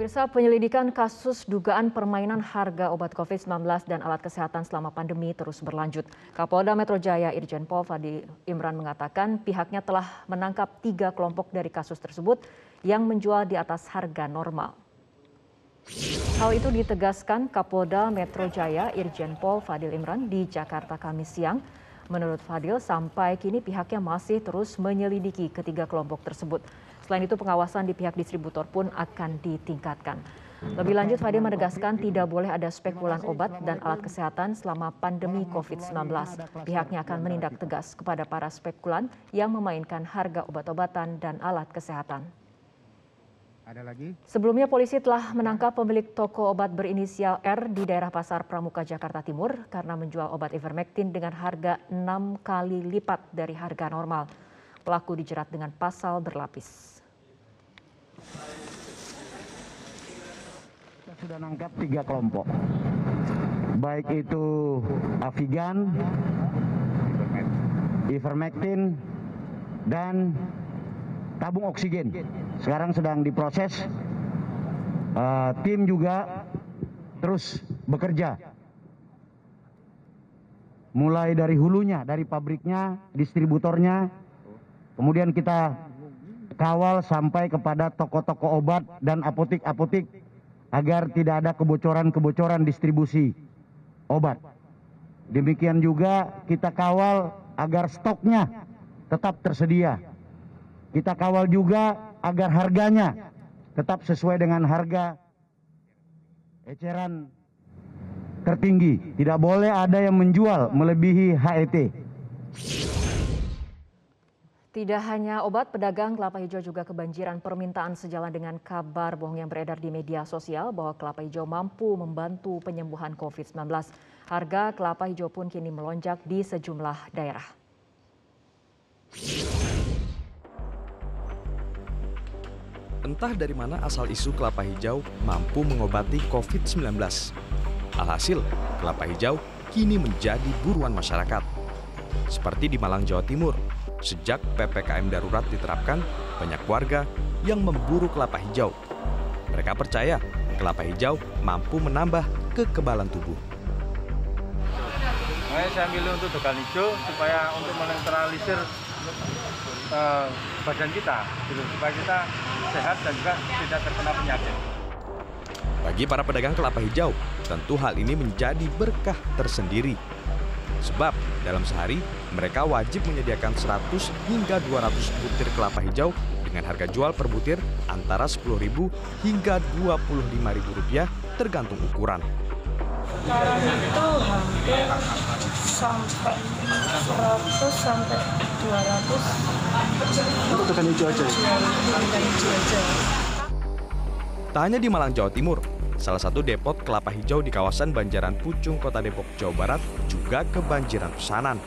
Pemirsa, penyelidikan kasus dugaan permainan harga obat COVID-19 dan alat kesehatan selama pandemi terus berlanjut. Kapolda Metro Jaya Irjen Pol Fadi Imran mengatakan pihaknya telah menangkap tiga kelompok dari kasus tersebut yang menjual di atas harga normal. Hal itu ditegaskan Kapolda Metro Jaya Irjen Pol Fadil Imran di Jakarta Kamis siang. Menurut Fadil, sampai kini pihaknya masih terus menyelidiki ketiga kelompok tersebut. Selain itu pengawasan di pihak distributor pun akan ditingkatkan. Lebih lanjut, Fadil menegaskan tidak boleh ada spekulan obat dan alat kesehatan selama pandemi COVID-19. Pihaknya akan menindak tegas kepada para spekulan yang memainkan harga obat-obatan dan alat kesehatan. Ada lagi? Sebelumnya polisi telah menangkap pemilik toko obat berinisial R di daerah Pasar Pramuka Jakarta Timur karena menjual obat ivermectin dengan harga enam kali lipat dari harga normal. Pelaku dijerat dengan pasal berlapis. Kita sudah nangkap tiga kelompok, baik itu Avigan, Ivermectin, dan tabung oksigen. Sekarang sedang diproses. Uh, tim juga terus bekerja. Mulai dari hulunya, dari pabriknya, distributornya, kemudian kita kawal sampai kepada toko-toko obat dan apotik-apotik agar tidak ada kebocoran-kebocoran distribusi obat. Demikian juga kita kawal agar stoknya tetap tersedia. Kita kawal juga agar harganya tetap sesuai dengan harga eceran tertinggi. Tidak boleh ada yang menjual melebihi HET. Tidak hanya obat, pedagang kelapa hijau juga kebanjiran permintaan sejalan dengan kabar bohong yang beredar di media sosial bahwa kelapa hijau mampu membantu penyembuhan COVID-19. Harga kelapa hijau pun kini melonjak di sejumlah daerah. Entah dari mana asal isu kelapa hijau mampu mengobati COVID-19. Alhasil, kelapa hijau kini menjadi buruan masyarakat. Seperti di Malang, Jawa Timur, Sejak PPKM darurat diterapkan, banyak warga yang memburu kelapa hijau. Mereka percaya kelapa hijau mampu menambah kekebalan tubuh. Makanya saya milih untuk degan hijau supaya untuk menetralisir uh, badan kita, gitu, supaya kita sehat dan juga tidak terkena penyakit. Bagi para pedagang kelapa hijau, tentu hal ini menjadi berkah tersendiri Sebab dalam sehari mereka wajib menyediakan 100 hingga 200 butir kelapa hijau dengan harga jual per butir antara Rp10.000 hingga Rp25.000 tergantung ukuran. Sekarang itu hampir sampai 100 sampai 200. Untuk tekan hijau aja? Tekan hijau aja. Tak hanya di Malang, Jawa Timur, Salah satu depot kelapa hijau di kawasan Banjaran Pucung, Kota Depok, Jawa Barat juga kebanjiran pesanan.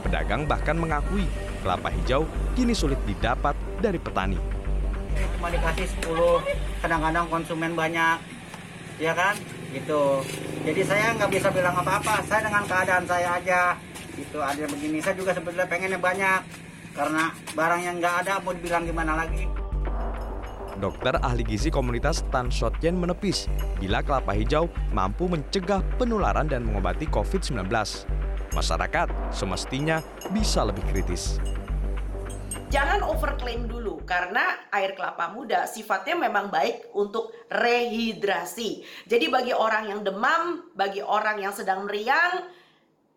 Pedagang bahkan mengakui kelapa hijau kini sulit didapat dari petani. Cuma dikasih 10, kadang-kadang konsumen banyak, ya kan? Gitu. Jadi saya nggak bisa bilang apa-apa, saya dengan keadaan saya aja. Itu ada begini, saya juga sebetulnya pengennya banyak. Karena barang yang nggak ada mau dibilang gimana lagi. Dokter ahli gizi komunitas Tan Shotyen menepis bila kelapa hijau mampu mencegah penularan dan mengobati COVID-19. Masyarakat semestinya bisa lebih kritis. Jangan overclaim dulu karena air kelapa muda sifatnya memang baik untuk rehidrasi. Jadi bagi orang yang demam, bagi orang yang sedang meriang,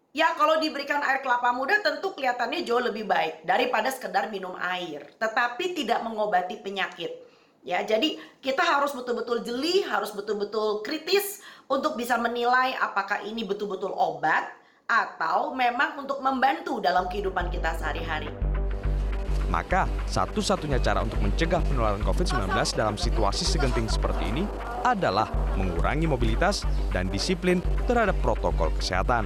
Ya kalau diberikan air kelapa muda tentu kelihatannya jauh lebih baik daripada sekedar minum air. Tetapi tidak mengobati penyakit. Ya, jadi kita harus betul-betul jeli, harus betul-betul kritis untuk bisa menilai apakah ini betul-betul obat atau memang untuk membantu dalam kehidupan kita sehari-hari. Maka, satu-satunya cara untuk mencegah penularan COVID-19 dalam situasi segenting seperti ini adalah mengurangi mobilitas dan disiplin terhadap protokol kesehatan.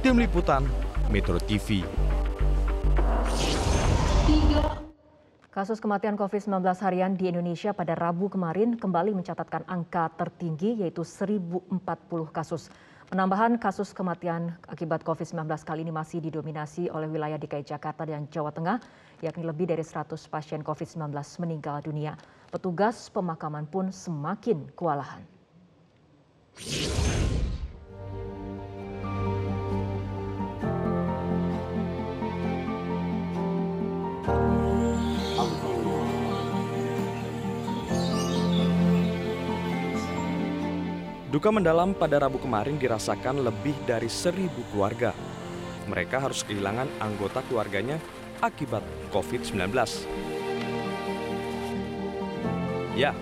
Tim Liputan, Metro TV. Kasus kematian COVID-19 harian di Indonesia pada Rabu kemarin kembali mencatatkan angka tertinggi yaitu 1.040 kasus. Penambahan kasus kematian akibat COVID-19 kali ini masih didominasi oleh wilayah DKI Jakarta dan Jawa Tengah, yakni lebih dari 100 pasien COVID-19 meninggal dunia. Petugas pemakaman pun semakin kewalahan. Duka mendalam pada Rabu kemarin dirasakan lebih dari seribu keluarga. Mereka harus kehilangan anggota keluarganya akibat COVID-19. Ya,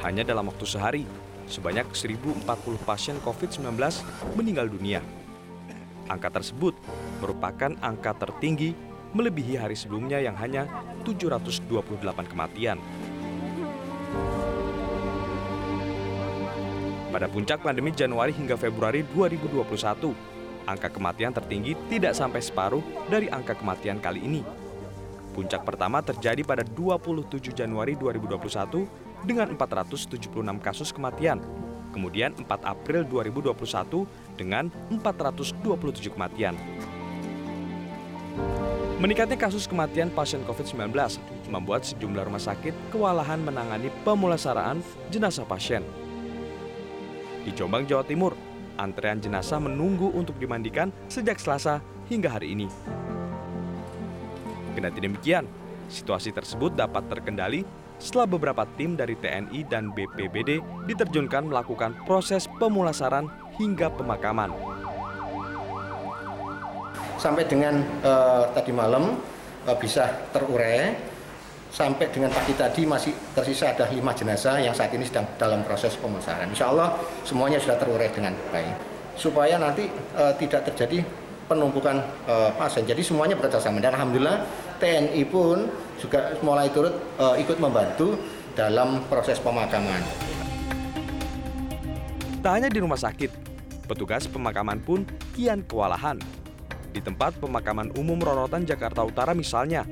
hanya dalam waktu sehari, sebanyak 1.040 pasien COVID-19 meninggal dunia. Angka tersebut merupakan angka tertinggi melebihi hari sebelumnya yang hanya 728 kematian. Pada puncak pandemi Januari hingga Februari 2021, angka kematian tertinggi tidak sampai separuh dari angka kematian kali ini. Puncak pertama terjadi pada 27 Januari 2021 dengan 476 kasus kematian. Kemudian 4 April 2021 dengan 427 kematian. Meningkatnya kasus kematian pasien COVID-19 membuat sejumlah rumah sakit kewalahan menangani pemulasaraan jenazah pasien. Di Jombang, Jawa Timur, antrean jenazah menunggu untuk dimandikan sejak Selasa hingga hari ini. Kendati demikian, situasi tersebut dapat terkendali setelah beberapa tim dari TNI dan BPBD diterjunkan melakukan proses pemulasaran hingga pemakaman. Sampai dengan uh, tadi malam uh, bisa terurai sampai dengan pagi tadi masih tersisa ada lima jenazah yang saat ini sedang dalam proses pemulasaran. Insya Allah semuanya sudah terurai dengan baik. Supaya nanti uh, tidak terjadi penumpukan uh, pasien. Jadi semuanya bekerjasama dan alhamdulillah TNI pun juga mulai turut uh, ikut membantu dalam proses pemakaman. Tak hanya di rumah sakit, petugas pemakaman pun kian kewalahan. Di tempat pemakaman umum Rorotan Jakarta Utara misalnya,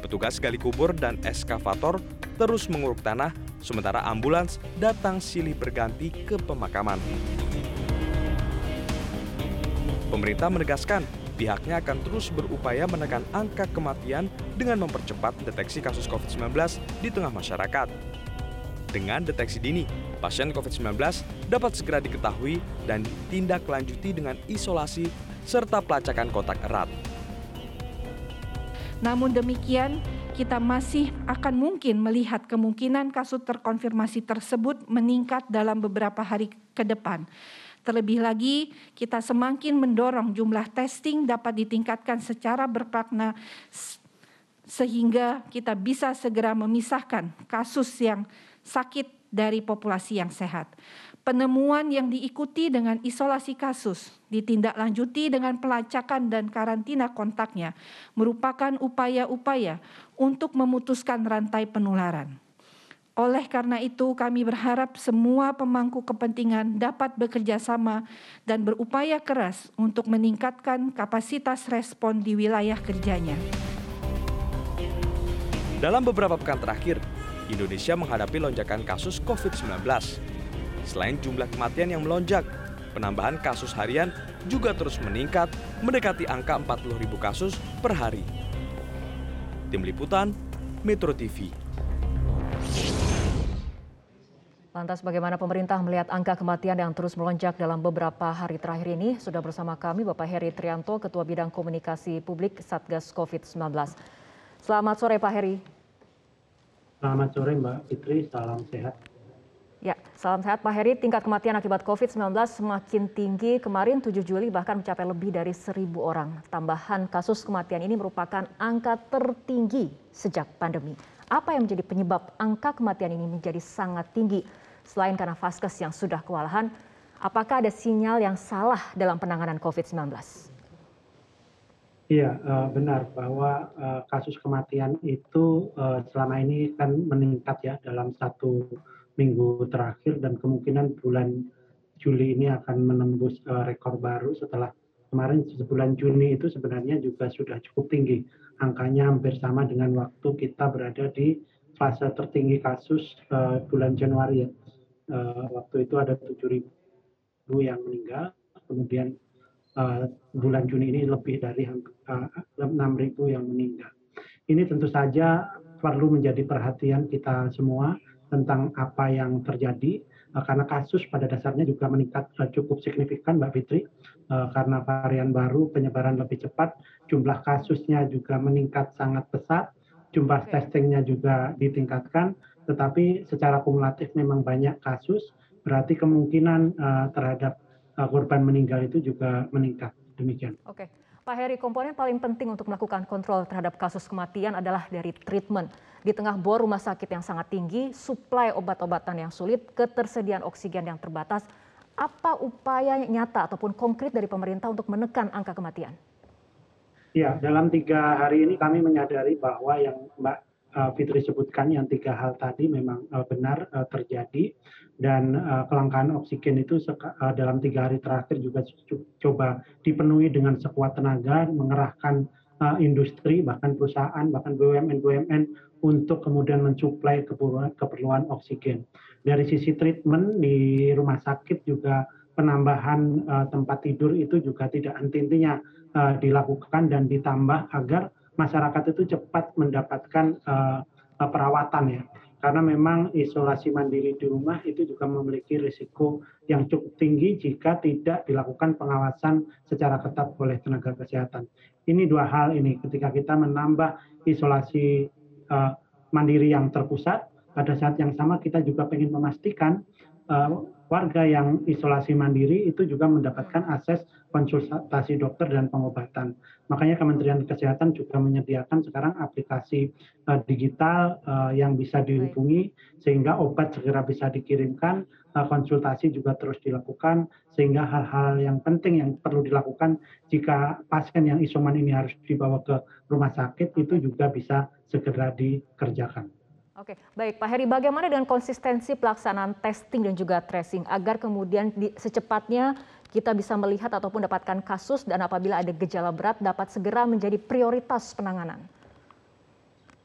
Petugas gali kubur dan eskavator terus menguruk tanah, sementara ambulans datang silih berganti ke pemakaman. Pemerintah menegaskan pihaknya akan terus berupaya menekan angka kematian dengan mempercepat deteksi kasus COVID-19 di tengah masyarakat. Dengan deteksi dini, pasien COVID-19 dapat segera diketahui dan ditindaklanjuti dengan isolasi serta pelacakan kontak erat. Namun demikian, kita masih akan mungkin melihat kemungkinan kasus terkonfirmasi tersebut meningkat dalam beberapa hari ke depan. Terlebih lagi, kita semakin mendorong jumlah testing dapat ditingkatkan secara berpakna sehingga kita bisa segera memisahkan kasus yang sakit dari populasi yang sehat penemuan yang diikuti dengan isolasi kasus, ditindaklanjuti dengan pelacakan dan karantina kontaknya, merupakan upaya-upaya untuk memutuskan rantai penularan. Oleh karena itu, kami berharap semua pemangku kepentingan dapat bekerja sama dan berupaya keras untuk meningkatkan kapasitas respon di wilayah kerjanya. Dalam beberapa pekan terakhir, Indonesia menghadapi lonjakan kasus COVID-19 Selain jumlah kematian yang melonjak, penambahan kasus harian juga terus meningkat mendekati angka 40 ribu kasus per hari. Tim Liputan, Metro TV. Lantas bagaimana pemerintah melihat angka kematian yang terus melonjak dalam beberapa hari terakhir ini? Sudah bersama kami Bapak Heri Trianto, Ketua Bidang Komunikasi Publik Satgas COVID-19. Selamat sore Pak Heri. Selamat sore Mbak Fitri, salam sehat. Ya, salam sehat Pak Heri. Tingkat kematian akibat COVID-19 semakin tinggi. Kemarin 7 Juli bahkan mencapai lebih dari 1.000 orang. Tambahan kasus kematian ini merupakan angka tertinggi sejak pandemi. Apa yang menjadi penyebab angka kematian ini menjadi sangat tinggi? Selain karena vaskes yang sudah kewalahan, apakah ada sinyal yang salah dalam penanganan COVID-19? Iya, eh, benar bahwa eh, kasus kematian itu eh, selama ini kan meningkat ya dalam satu minggu terakhir dan kemungkinan bulan Juli ini akan menembus uh, rekor baru setelah kemarin sebulan Juni itu sebenarnya juga sudah cukup tinggi. Angkanya hampir sama dengan waktu kita berada di fase tertinggi kasus uh, bulan Januari ya. Uh, waktu itu ada 7.000 yang meninggal kemudian bulan Juni ini lebih dari uh, 6.000 yang meninggal. Ini tentu saja perlu menjadi perhatian kita semua tentang apa yang terjadi uh, karena kasus pada dasarnya juga meningkat uh, cukup signifikan Mbak Fitri uh, karena varian baru penyebaran lebih cepat, jumlah kasusnya juga meningkat sangat pesat, jumlah testingnya juga ditingkatkan, tetapi secara kumulatif memang banyak kasus, berarti kemungkinan terhadap korban meninggal itu juga meningkat. Demikian. Oke. Pak Heri, komponen paling penting untuk melakukan kontrol terhadap kasus kematian adalah dari treatment. Di tengah bor rumah sakit yang sangat tinggi, suplai obat-obatan yang sulit, ketersediaan oksigen yang terbatas, apa upaya nyata ataupun konkret dari pemerintah untuk menekan angka kematian? Ya, dalam tiga hari ini kami menyadari bahwa yang Mbak uh, Fitri sebutkan yang tiga hal tadi memang uh, benar uh, terjadi dan kelangkaan oksigen itu dalam tiga hari terakhir juga coba dipenuhi dengan sekuat tenaga mengerahkan industri bahkan perusahaan bahkan BUMN BUMN untuk kemudian mensuplai keperluan, keperluan oksigen. Dari sisi treatment di rumah sakit juga penambahan tempat tidur itu juga tidak uh, dilakukan dan ditambah agar masyarakat itu cepat mendapatkan uh, perawatan ya karena memang isolasi mandiri di rumah itu juga memiliki risiko yang cukup tinggi jika tidak dilakukan pengawasan secara ketat oleh tenaga kesehatan. Ini dua hal ini ketika kita menambah isolasi uh, mandiri yang terpusat, pada saat yang sama kita juga ingin memastikan uh, warga yang isolasi mandiri itu juga mendapatkan akses konsultasi dokter dan pengobatan. Makanya Kementerian Kesehatan juga menyediakan sekarang aplikasi uh, digital uh, yang bisa dihubungi sehingga obat segera bisa dikirimkan, uh, konsultasi juga terus dilakukan sehingga hal-hal yang penting yang perlu dilakukan jika pasien yang isoman ini harus dibawa ke rumah sakit itu juga bisa segera dikerjakan. Oke, baik Pak Heri, bagaimana dengan konsistensi pelaksanaan testing dan juga tracing agar kemudian di, secepatnya kita bisa melihat ataupun dapatkan kasus dan apabila ada gejala berat dapat segera menjadi prioritas penanganan?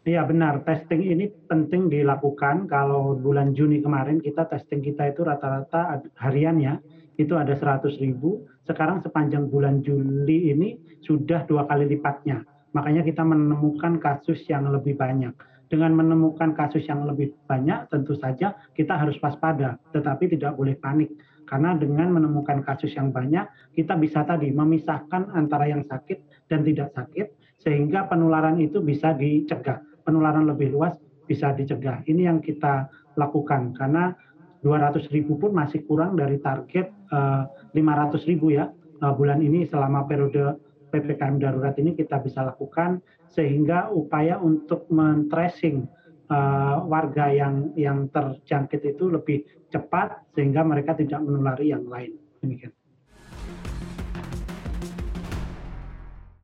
Iya benar, testing ini penting dilakukan. Kalau bulan Juni kemarin kita testing kita itu rata-rata hariannya itu ada 100 ribu. Sekarang sepanjang bulan Juli ini sudah dua kali lipatnya. Makanya kita menemukan kasus yang lebih banyak dengan menemukan kasus yang lebih banyak, tentu saja kita harus waspada, tetapi tidak boleh panik. Karena dengan menemukan kasus yang banyak, kita bisa tadi memisahkan antara yang sakit dan tidak sakit, sehingga penularan itu bisa dicegah. Penularan lebih luas bisa dicegah. Ini yang kita lakukan, karena 200 ribu pun masih kurang dari target uh, eh, 500 ribu ya uh, bulan ini selama periode ppkm darurat ini kita bisa lakukan sehingga upaya untuk men-tracing uh, warga yang yang terjangkit itu lebih cepat sehingga mereka tidak menulari yang lain.